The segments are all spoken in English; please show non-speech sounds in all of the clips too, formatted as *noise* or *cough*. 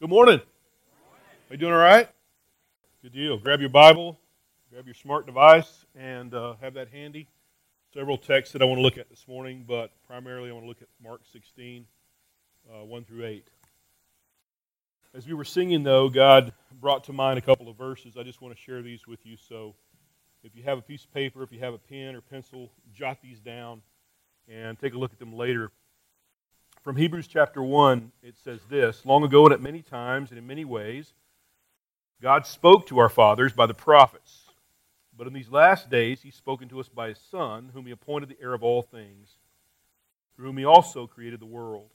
Good morning. Are you doing all right? Good deal. Grab your Bible, grab your smart device, and uh, have that handy. Several texts that I want to look at this morning, but primarily I want to look at Mark 16, uh, 1 through 8. As we were singing, though, God brought to mind a couple of verses. I just want to share these with you. So if you have a piece of paper, if you have a pen or pencil, jot these down and take a look at them later. From Hebrews chapter 1, it says this Long ago and at many times and in many ways, God spoke to our fathers by the prophets. But in these last days, He's spoken to us by His Son, whom He appointed the heir of all things, through whom He also created the world.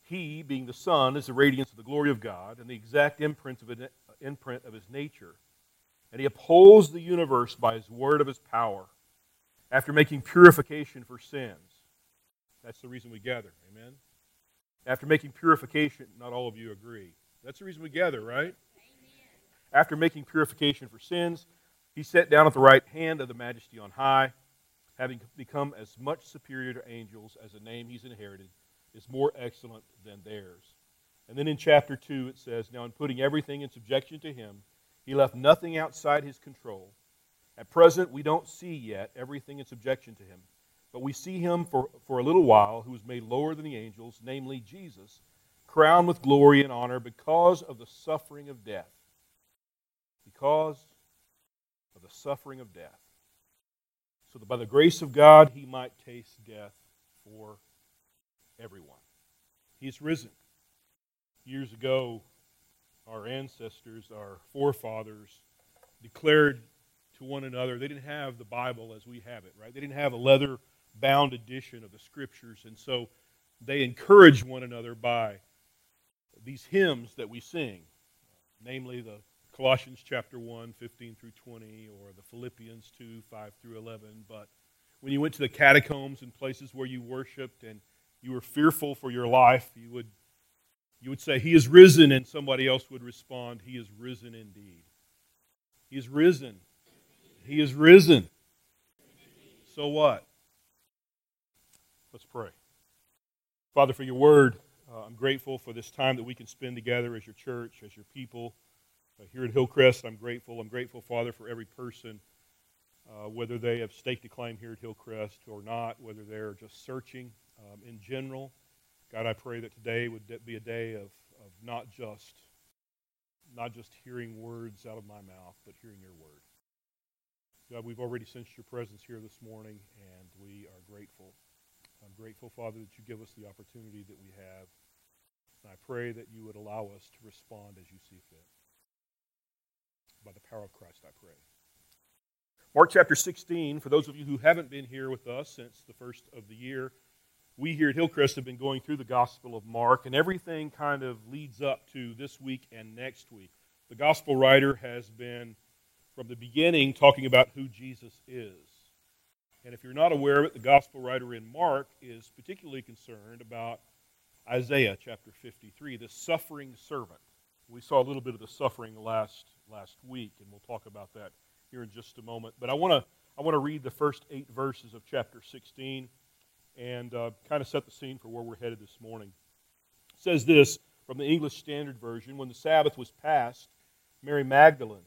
He, being the Son, is the radiance of the glory of God and the exact imprint of, imprint of His nature. And He upholds the universe by His word of His power, after making purification for sins that's the reason we gather. Amen? After making purification, not all of you agree. That's the reason we gather, right? Amen. After making purification for sins, he sat down at the right hand of the majesty on high, having become as much superior to angels as the name he's inherited is more excellent than theirs. And then in chapter 2, it says, Now in putting everything in subjection to him, he left nothing outside his control. At present, we don't see yet everything in subjection to him but we see him for, for a little while, who was made lower than the angels, namely Jesus, crowned with glory and honor because of the suffering of death. Because of the suffering of death. So that by the grace of God, he might taste death for everyone. He's risen. Years ago, our ancestors, our forefathers, declared to one another, they didn't have the Bible as we have it, right? They didn't have a leather bound edition of the scriptures. And so they encourage one another by these hymns that we sing, namely the Colossians chapter 1, 15 through 20, or the Philippians 2, 5 through 11. But when you went to the catacombs and places where you worshiped and you were fearful for your life, you would, you would say, He is risen, and somebody else would respond, He is risen indeed. He is risen. He is risen. So what? Let's pray. Father, for your word, uh, I'm grateful for this time that we can spend together as your church, as your people. Uh, here at Hillcrest, I'm grateful. I'm grateful, Father, for every person, uh, whether they have staked a claim here at Hillcrest or not, whether they're just searching um, in general. God, I pray that today would be a day of, of not just not just hearing words out of my mouth, but hearing your word. God, we've already sensed your presence here this morning, and we are grateful. I'm grateful, Father, that you give us the opportunity that we have. And I pray that you would allow us to respond as you see fit. By the power of Christ, I pray. Mark chapter 16, for those of you who haven't been here with us since the first of the year, we here at Hillcrest have been going through the Gospel of Mark, and everything kind of leads up to this week and next week. The Gospel writer has been, from the beginning, talking about who Jesus is. And if you're not aware of it, the gospel writer in Mark is particularly concerned about Isaiah chapter 53, the suffering servant. We saw a little bit of the suffering last, last week, and we'll talk about that here in just a moment. But I want to I want to read the first eight verses of chapter 16 and uh, kind of set the scene for where we're headed this morning. It says this from the English Standard Version When the Sabbath was past, Mary Magdalene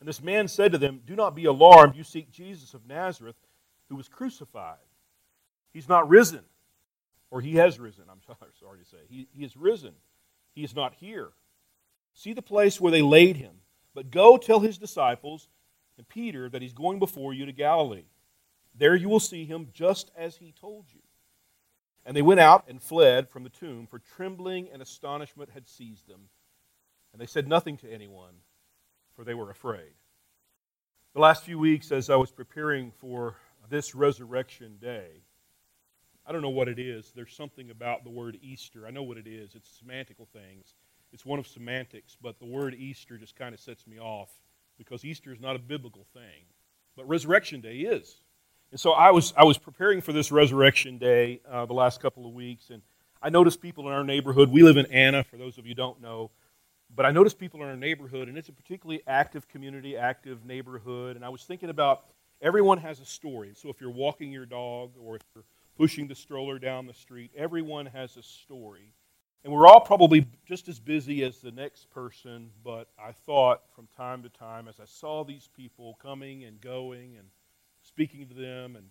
And this man said to them, Do not be alarmed. You seek Jesus of Nazareth, who was crucified. He's not risen, or he has risen. I'm *laughs* sorry to say. He, he is risen. He is not here. See the place where they laid him. But go tell his disciples and Peter that he's going before you to Galilee. There you will see him just as he told you. And they went out and fled from the tomb, for trembling and astonishment had seized them. And they said nothing to anyone for they were afraid. The last few weeks, as I was preparing for this resurrection day, I don't know what it is. There's something about the word Easter. I know what it is. It's semantical things. it's one of semantics, but the word Easter just kind of sets me off because Easter is not a biblical thing, but Resurrection Day is. And so I was, I was preparing for this Resurrection Day uh, the last couple of weeks, and I noticed people in our neighborhood. We live in Anna, for those of you don't know. But I noticed people in our neighborhood, and it's a particularly active community, active neighborhood. And I was thinking about everyone has a story. So if you're walking your dog or if you're pushing the stroller down the street, everyone has a story. And we're all probably just as busy as the next person, but I thought from time to time as I saw these people coming and going and speaking to them and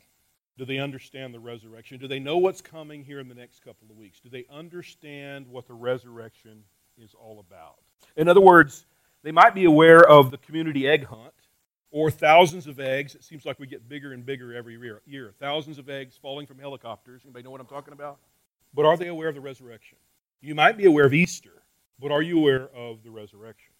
do they understand the resurrection? Do they know what's coming here in the next couple of weeks? Do they understand what the resurrection is all about? In other words, they might be aware of the community egg hunt or thousands of eggs. It seems like we get bigger and bigger every year. Thousands of eggs falling from helicopters. Anybody know what I'm talking about? But are they aware of the resurrection? You might be aware of Easter, but are you aware of the resurrection?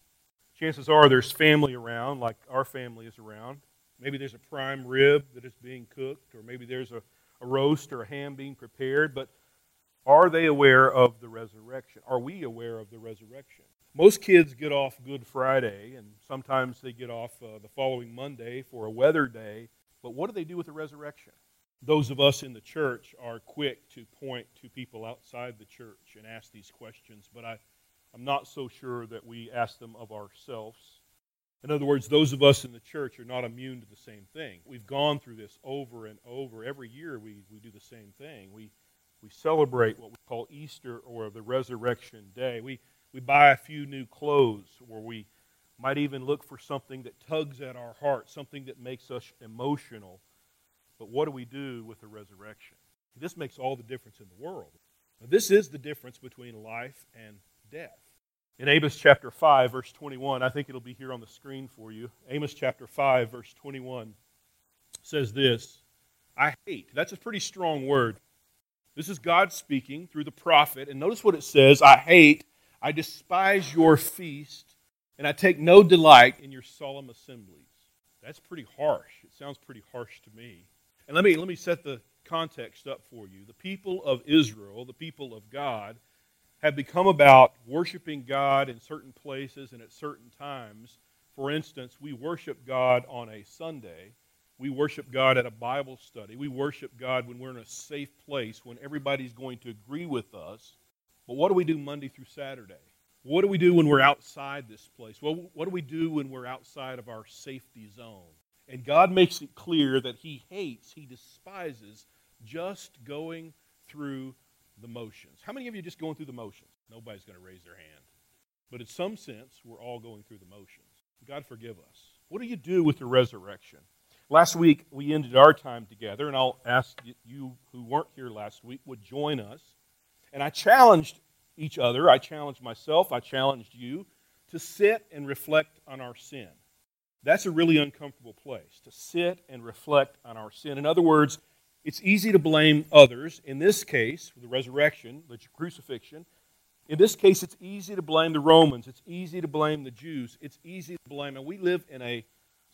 Chances are there's family around, like our family is around. Maybe there's a prime rib that is being cooked, or maybe there's a, a roast or a ham being prepared, but are they aware of the resurrection? Are we aware of the resurrection? Most kids get off Good Friday, and sometimes they get off uh, the following Monday for a weather day. But what do they do with the resurrection? Those of us in the church are quick to point to people outside the church and ask these questions, but I, I'm not so sure that we ask them of ourselves. In other words, those of us in the church are not immune to the same thing. We've gone through this over and over. Every year we, we do the same thing. We, we celebrate what we call Easter or the Resurrection Day. We, we buy a few new clothes, or we might even look for something that tugs at our heart, something that makes us emotional. But what do we do with the resurrection? This makes all the difference in the world. Now, this is the difference between life and death. In Amos chapter 5, verse 21, I think it'll be here on the screen for you. Amos chapter 5, verse 21 says this I hate. That's a pretty strong word. This is God speaking through the prophet. And notice what it says I hate I despise your feast, and I take no delight in your solemn assemblies. That's pretty harsh. It sounds pretty harsh to me. And let me, let me set the context up for you. The people of Israel, the people of God, have become about worshiping God in certain places and at certain times. For instance, we worship God on a Sunday. We worship God at a Bible study. We worship God when we're in a safe place, when everybody's going to agree with us. But what do we do Monday through Saturday? What do we do when we're outside this place? Well, what do we do when we're outside of our safety zone? And God makes it clear that He hates, He despises just going through the motions. How many of you just going through the motions? Nobody's going to raise their hand. But in some sense, we're all going through the motions. God forgive us. What do you do with the resurrection? Last week, we ended our time together, and I'll ask you who weren't here last week would join us and I challenged each other, I challenged myself, I challenged you to sit and reflect on our sin. That's a really uncomfortable place, to sit and reflect on our sin. In other words, it's easy to blame others. In this case, the resurrection, the crucifixion, in this case, it's easy to blame the Romans. It's easy to blame the Jews. It's easy to blame, and we live in a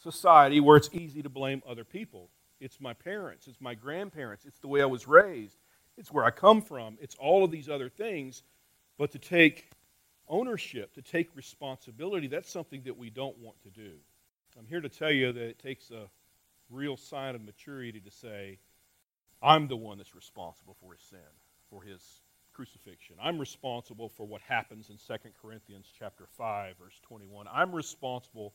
society where it's easy to blame other people. It's my parents, it's my grandparents, it's the way I was raised, it's where I come from, it's all of these other things. But to take ownership, to take responsibility, that's something that we don't want to do. I'm here to tell you that it takes a real sign of maturity to say, I'm the one that's responsible for his sin, for his crucifixion. I'm responsible for what happens in 2 Corinthians chapter 5 verse 21. I'm responsible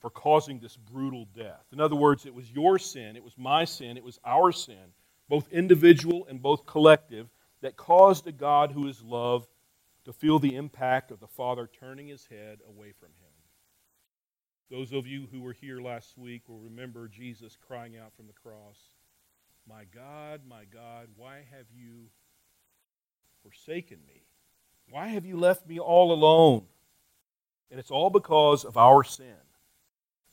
for causing this brutal death. In other words, it was your sin, it was my sin, it was our sin both individual and both collective, that caused a God who is love to feel the impact of the Father turning his head away from him. Those of you who were here last week will remember Jesus crying out from the cross, My God, my God, why have you forsaken me? Why have you left me all alone? And it's all because of our sin.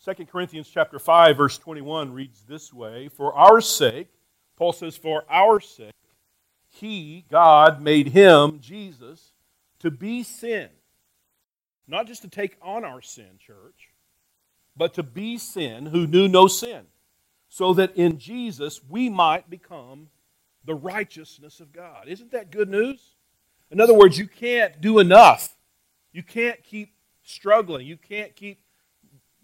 2 Corinthians chapter 5 verse 21 reads this way, "For our sake Paul says, For our sake, he, God, made him, Jesus, to be sin. Not just to take on our sin, church, but to be sin who knew no sin, so that in Jesus we might become the righteousness of God. Isn't that good news? In other words, you can't do enough You can't keep struggling. You can't keep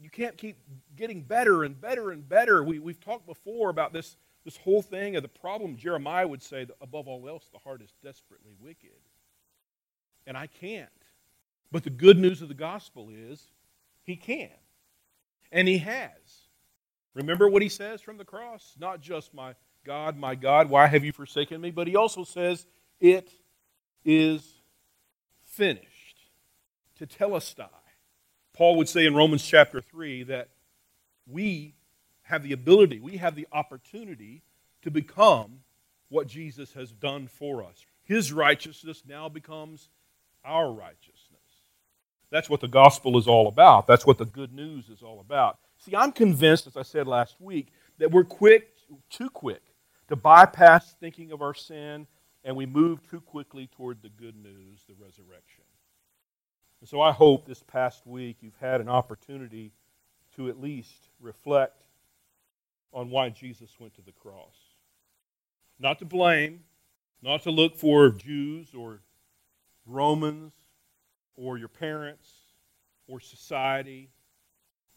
you can't keep getting better and better and better. We, we've talked before about this, this whole thing of the problem. Jeremiah would say above all else, the heart is desperately wicked. And I can't. But the good news of the gospel is he can. And he has. Remember what he says from the cross? Not just my God, my God, why have you forsaken me? But he also says, It is finished. To Tetelestai. Paul would say in Romans chapter 3 that we have the ability, we have the opportunity to become what Jesus has done for us. His righteousness now becomes our righteousness. That's what the gospel is all about. That's what the good news is all about. See, I'm convinced, as I said last week, that we're quick, too quick, to bypass thinking of our sin, and we move too quickly toward the good news, the resurrection. And so I hope this past week you've had an opportunity to at least reflect on why Jesus went to the cross. Not to blame, not to look for Jews or Romans or your parents or society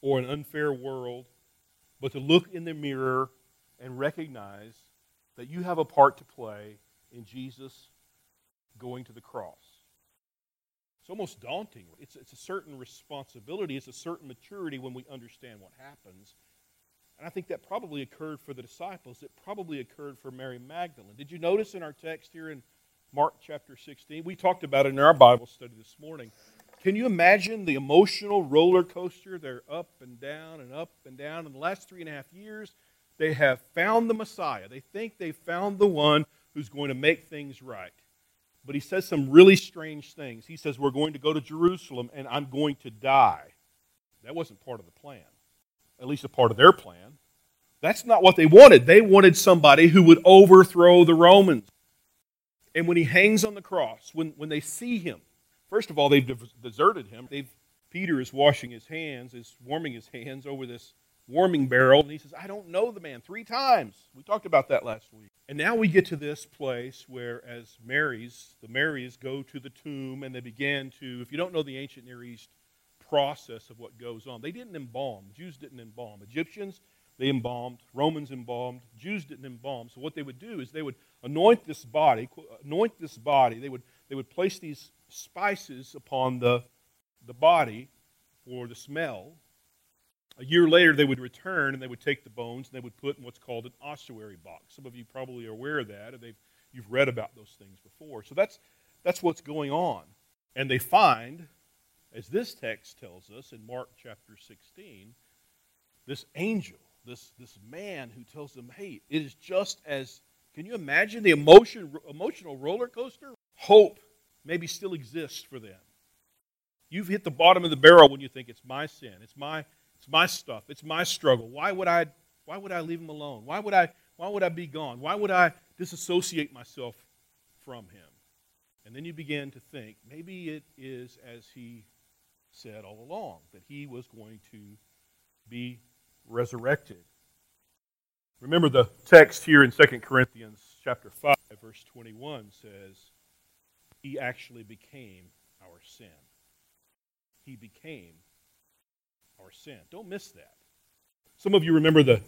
or an unfair world, but to look in the mirror and recognize that you have a part to play in Jesus going to the cross. It's almost daunting. It's, it's a certain responsibility, it's a certain maturity when we understand what happens. And I think that probably occurred for the disciples. It probably occurred for Mary Magdalene. Did you notice in our text here in Mark chapter 16? We talked about it in our Bible study this morning. Can you imagine the emotional roller coaster? They're up and down and up and down. In the last three and a half years, they have found the Messiah. They think they found the one who's going to make things right. But he says some really strange things. He says, We're going to go to Jerusalem and I'm going to die. That wasn't part of the plan, at least a part of their plan. That's not what they wanted. They wanted somebody who would overthrow the Romans. And when he hangs on the cross, when, when they see him, first of all, they've deserted him. They've, Peter is washing his hands, is warming his hands over this warming barrel, and he says, I don't know the man, three times. We talked about that last week. And now we get to this place where, as Marys, the Marys go to the tomb and they begin to, if you don't know the ancient Near East process of what goes on, they didn't embalm. Jews didn't embalm. Egyptians, they embalmed. Romans embalmed. Jews didn't embalm. So what they would do is they would anoint this body, anoint this body. They would, they would place these spices upon the, the body for the smell a year later, they would return and they would take the bones and they would put in what's called an ossuary box. Some of you probably are aware of that, and you've read about those things before. So that's, that's what's going on. And they find, as this text tells us in Mark chapter 16, this angel, this, this man who tells them, hey, it is just as, can you imagine the emotion, emotional roller coaster? Hope maybe still exists for them. You've hit the bottom of the barrel when you think it's my sin, it's my it's my stuff. It's my struggle. Why would I why would I leave him alone? Why would I why would I be gone? Why would I disassociate myself from him? And then you begin to think, maybe it is as he said all along, that he was going to be resurrected. Remember the text here in 2 Corinthians chapter 5 verse 21 says he actually became our sin. He became our sin. Don't miss that. Some of you remember the,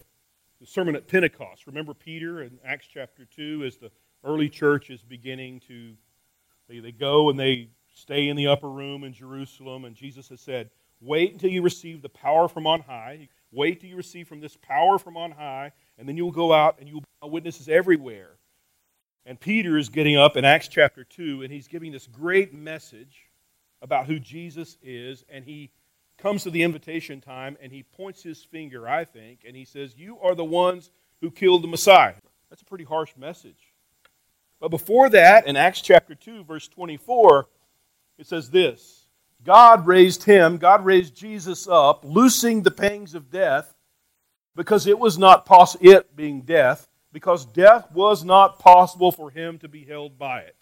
the sermon at Pentecost. Remember Peter in Acts chapter 2 as the early church is beginning to, they, they go and they stay in the upper room in Jerusalem, and Jesus has said, Wait until you receive the power from on high. Wait till you receive from this power from on high, and then you will go out and you will be witnesses everywhere. And Peter is getting up in Acts chapter 2, and he's giving this great message about who Jesus is, and he comes to the invitation time and he points his finger, I think, and he says, You are the ones who killed the Messiah. That's a pretty harsh message. But before that, in Acts chapter 2, verse 24, it says this God raised him, God raised Jesus up, loosing the pangs of death, because it was not possible, it being death, because death was not possible for him to be held by it.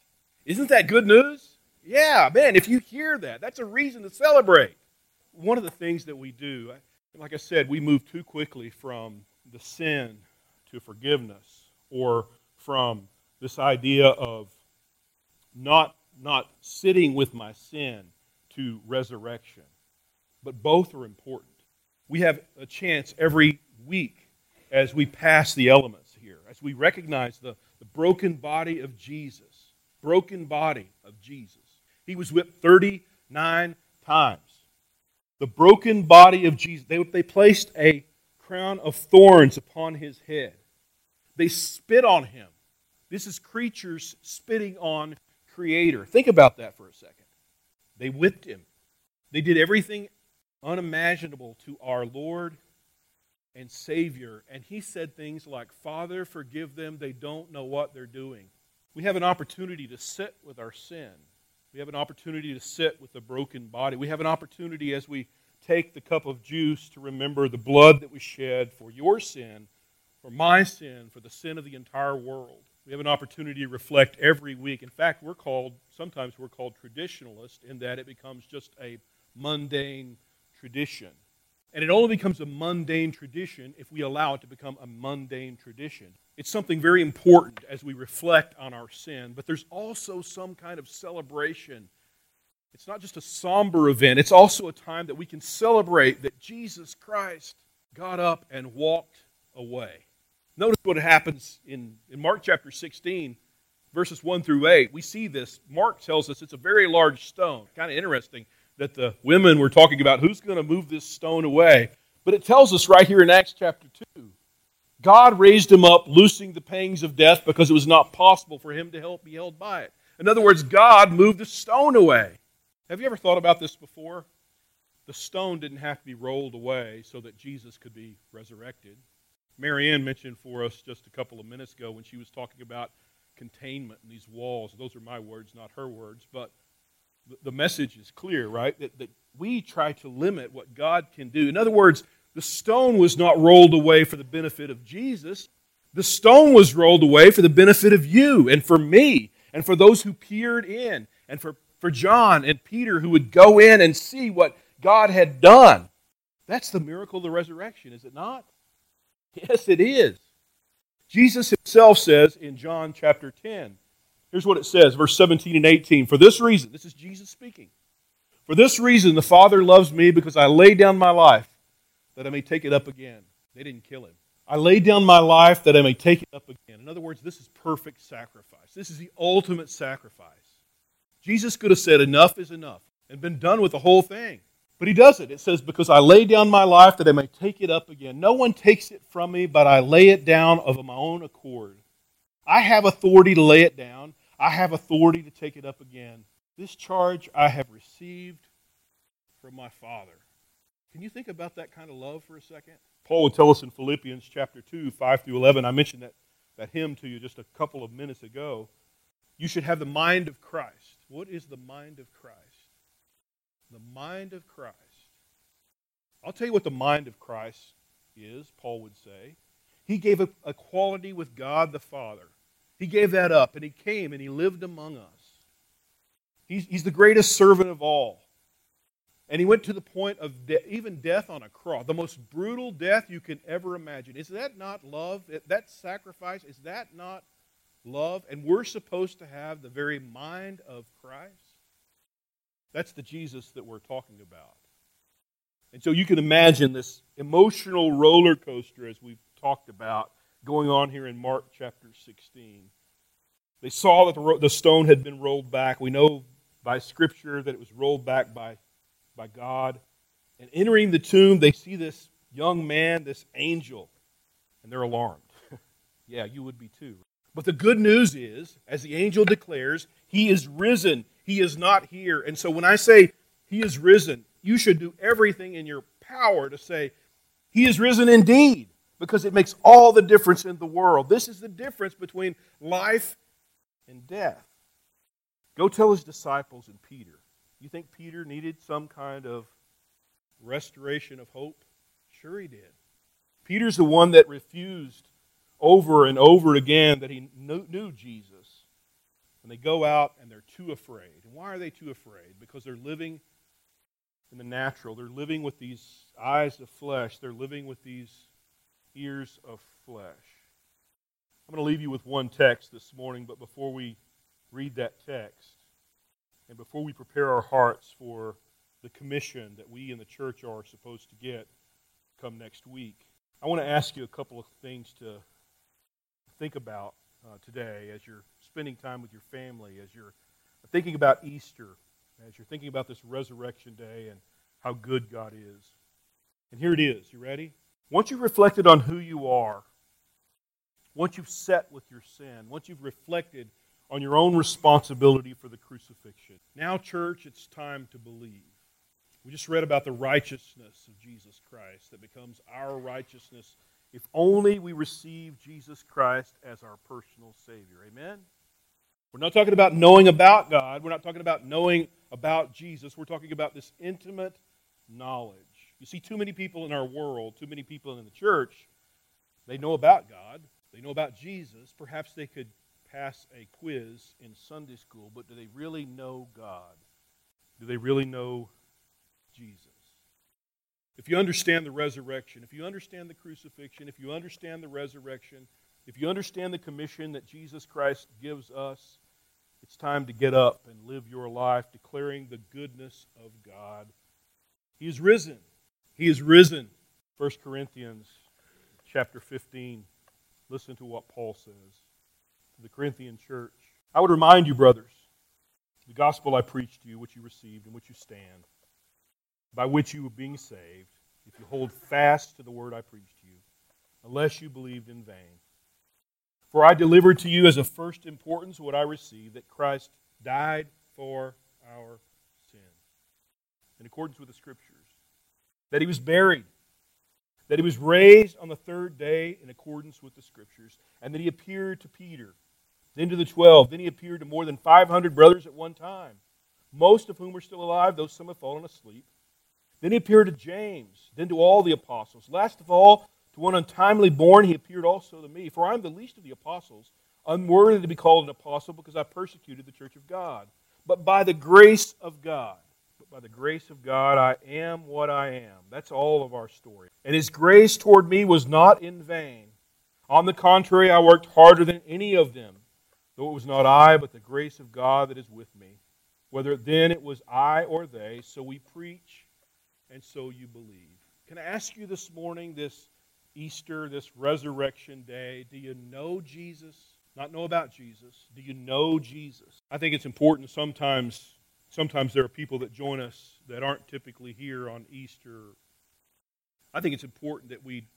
Isn't that good news? Yeah, man, if you hear that, that's a reason to celebrate one of the things that we do, like I said, we move too quickly from the sin to forgiveness or from this idea of not, not sitting with my sin to resurrection. But both are important. We have a chance every week as we pass the elements here, as we recognize the, the broken body of Jesus. Broken body of Jesus. He was whipped 39 times. The broken body of Jesus. They, they placed a crown of thorns upon his head. They spit on him. This is creatures spitting on Creator. Think about that for a second. They whipped him. They did everything unimaginable to our Lord and Savior. And he said things like, Father, forgive them. They don't know what they're doing. We have an opportunity to sit with our sin. We have an opportunity to sit with the broken body. We have an opportunity as we take the cup of juice to remember the blood that was shed for your sin, for my sin, for the sin of the entire world. We have an opportunity to reflect every week. In fact, we're called, sometimes we're called traditionalist in that it becomes just a mundane tradition. And it only becomes a mundane tradition if we allow it to become a mundane tradition. It's something very important as we reflect on our sin, but there's also some kind of celebration. It's not just a somber event, it's also a time that we can celebrate that Jesus Christ got up and walked away. Notice what happens in, in Mark chapter 16, verses 1 through 8. We see this. Mark tells us it's a very large stone. Kind of interesting that the women were talking about who's going to move this stone away. But it tells us right here in Acts chapter 2 God raised him up, loosing the pangs of death because it was not possible for him to help be held by it. In other words, God moved the stone away. Have you ever thought about this before? The stone didn't have to be rolled away so that Jesus could be resurrected. Marianne mentioned for us just a couple of minutes ago when she was talking about containment and these walls. Those are my words, not her words. But the message is clear, right? That, that we try to limit what God can do. In other words, the stone was not rolled away for the benefit of Jesus. The stone was rolled away for the benefit of you and for me and for those who peered in and for, for John and Peter who would go in and see what God had done. That's the miracle of the resurrection, is it not? Yes, it is. Jesus himself says in John chapter 10, here's what it says, verse 17 and 18. For this reason, this is Jesus speaking. For this reason, the Father loves me because I lay down my life that I may take it up again. They didn't kill him. I lay down my life that I may take it up again. In other words, this is perfect sacrifice. This is the ultimate sacrifice. Jesus could have said, Enough is enough, and been done with the whole thing. But he does it. It says, Because I lay down my life that I may take it up again. No one takes it from me, but I lay it down of my own accord. I have authority to lay it down, I have authority to take it up again. This charge I have received from my Father. Can you think about that kind of love for a second? Paul would tell us in Philippians chapter 2, 5 through 11. I mentioned that, that hymn to you just a couple of minutes ago. You should have the mind of Christ. What is the mind of Christ? The mind of Christ. I'll tell you what the mind of Christ is, Paul would say. He gave a, equality with God the Father. He gave that up, and he came and he lived among us. He's, he's the greatest servant of all. And he went to the point of de- even death on a cross, the most brutal death you can ever imagine. Is that not love? That sacrifice, is that not love? And we're supposed to have the very mind of Christ? That's the Jesus that we're talking about. And so you can imagine this emotional roller coaster, as we've talked about, going on here in Mark chapter 16. They saw that the stone had been rolled back. We know by Scripture that it was rolled back by, by God. And entering the tomb, they see this young man, this angel, and they're alarmed. *laughs* yeah, you would be too. But the good news is, as the angel declares, he is risen. He is not here. And so when I say He is risen, you should do everything in your power to say, He is risen indeed, because it makes all the difference in the world. This is the difference between life and death. Go tell His disciples and Peter. You think Peter needed some kind of restoration of hope? Sure, he did. Peter's the one that refused over and over again that he knew Jesus. And they go out and they're too afraid. And why are they too afraid? Because they're living in the natural. They're living with these eyes of flesh. They're living with these ears of flesh. I'm going to leave you with one text this morning, but before we read that text, and before we prepare our hearts for the commission that we in the church are supposed to get come next week, I want to ask you a couple of things to think about uh, today as you're spending time with your family, as you're thinking about Easter, as you're thinking about this resurrection day and how good God is. And here it is. You ready? Once you've reflected on who you are, once you've set with your sin, once you've reflected on your own responsibility for the crucifixion, now, church, it's time to believe. We just read about the righteousness of Jesus Christ that becomes our righteousness if only we receive Jesus Christ as our personal Savior. Amen? We're not talking about knowing about God. We're not talking about knowing about Jesus. We're talking about this intimate knowledge. You see, too many people in our world, too many people in the church, they know about God, they know about Jesus. Perhaps they could pass a quiz in Sunday school, but do they really know God? Do they really know Jesus? If you understand the resurrection, if you understand the crucifixion, if you understand the resurrection, if you understand the commission that Jesus Christ gives us, it's time to get up and live your life declaring the goodness of God. He is risen. He is risen. 1 Corinthians chapter 15. Listen to what Paul says to the Corinthian church. I would remind you, brothers, the gospel I preached to you, which you received, in which you stand by which you are being saved, if you hold fast to the word I preached to you, unless you believed in vain. For I delivered to you as of first importance what I received that Christ died for our sins, in accordance with the Scriptures, that he was buried, that he was raised on the third day in accordance with the Scriptures, and that he appeared to Peter, then to the twelve, then he appeared to more than 500 brothers at one time, most of whom are still alive, though some have fallen asleep. Then he appeared to James, then to all the apostles. Last of all, to one untimely born, he appeared also to me. For I am the least of the apostles, unworthy to be called an apostle because I persecuted the church of God. But by the grace of God, but by the grace of God, I am what I am. That's all of our story. And his grace toward me was not in vain. On the contrary, I worked harder than any of them, though it was not I, but the grace of God that is with me. Whether then it was I or they, so we preach and so you believe. Can I ask you this morning, this Easter, this resurrection day, do you know Jesus? Not know about Jesus. Do you know Jesus? I think it's important sometimes sometimes there are people that join us that aren't typically here on Easter. I think it's important that we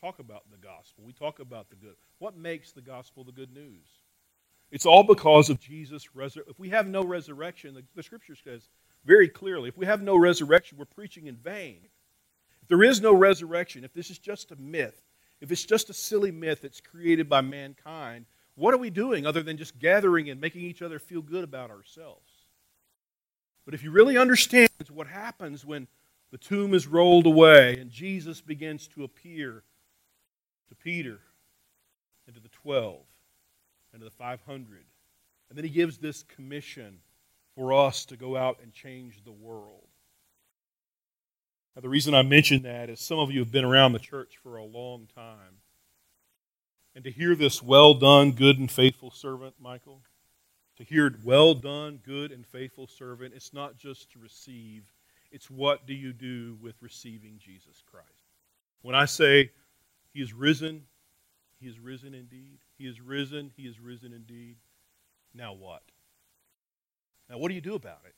talk about the gospel. We talk about the good. What makes the gospel the good news? It's all because of Jesus'. If we have no resurrection, the, the scripture says very clearly. If we have no resurrection, we're preaching in vain. There is no resurrection, if this is just a myth, if it's just a silly myth that's created by mankind, what are we doing other than just gathering and making each other feel good about ourselves? But if you really understand what happens when the tomb is rolled away and Jesus begins to appear to Peter and to the 12 and to the 500, and then he gives this commission for us to go out and change the world. Now, the reason I mention that is some of you have been around the church for a long time. And to hear this well done, good and faithful servant, Michael, to hear well done, good and faithful servant, it's not just to receive, it's what do you do with receiving Jesus Christ. When I say he is risen, he is risen indeed. He is risen, he is risen indeed. Now what? Now, what do you do about it?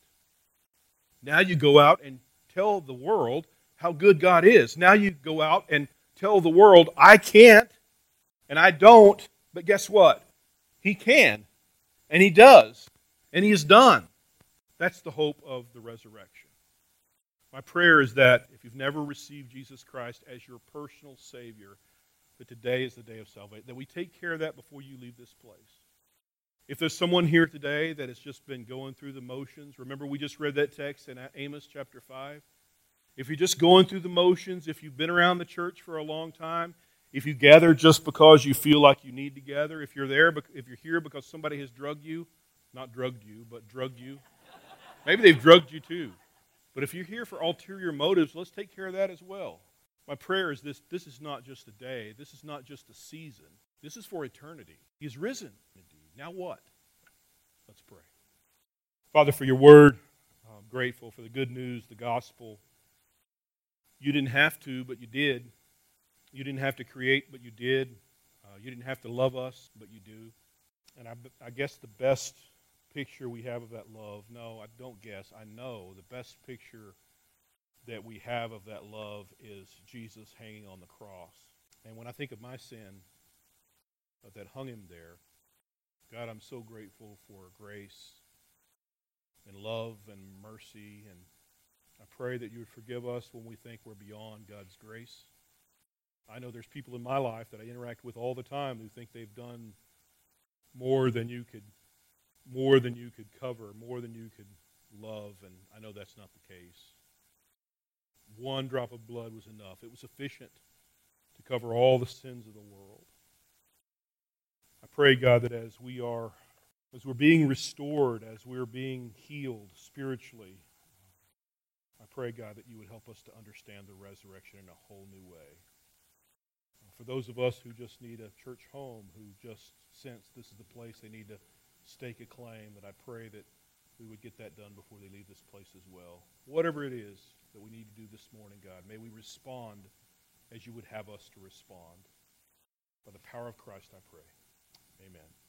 Now you go out and tell the world how good God is. Now you go out and tell the world, I can't and I don't, but guess what? He can and He does and He is done. That's the hope of the resurrection. My prayer is that if you've never received Jesus Christ as your personal Savior, that today is the day of salvation, that we take care of that before you leave this place. If there's someone here today that has just been going through the motions, remember we just read that text in Amos chapter 5? If you're just going through the motions, if you've been around the church for a long time, if you gather just because you feel like you need to gather, if you're there, if you're here because somebody has drugged you, not drugged you, but drugged you, maybe they've drugged you too. But if you're here for ulterior motives, let's take care of that as well. My prayer is this this is not just a day, this is not just a season, this is for eternity. He's risen. Now what? Let's pray. Father, for your word, I'm grateful for the good news, the gospel. You didn't have to, but you did. You didn't have to create, but you did. Uh, you didn't have to love us, but you do. And I, I guess the best picture we have of that love, no, I don't guess, I know the best picture that we have of that love is Jesus hanging on the cross. And when I think of my sin that hung him there, God, I'm so grateful for grace and love and mercy. And I pray that you would forgive us when we think we're beyond God's grace. I know there's people in my life that I interact with all the time who think they've done more than you could more than you could cover, more than you could love, and I know that's not the case. One drop of blood was enough. It was sufficient to cover all the sins of the world. I pray, God, that as we are, as we're being restored, as we're being healed spiritually, I pray, God, that you would help us to understand the resurrection in a whole new way. For those of us who just need a church home, who just sense this is the place they need to stake a claim, that I pray that we would get that done before they leave this place as well. Whatever it is that we need to do this morning, God, may we respond as you would have us to respond. By the power of Christ, I pray. Amen.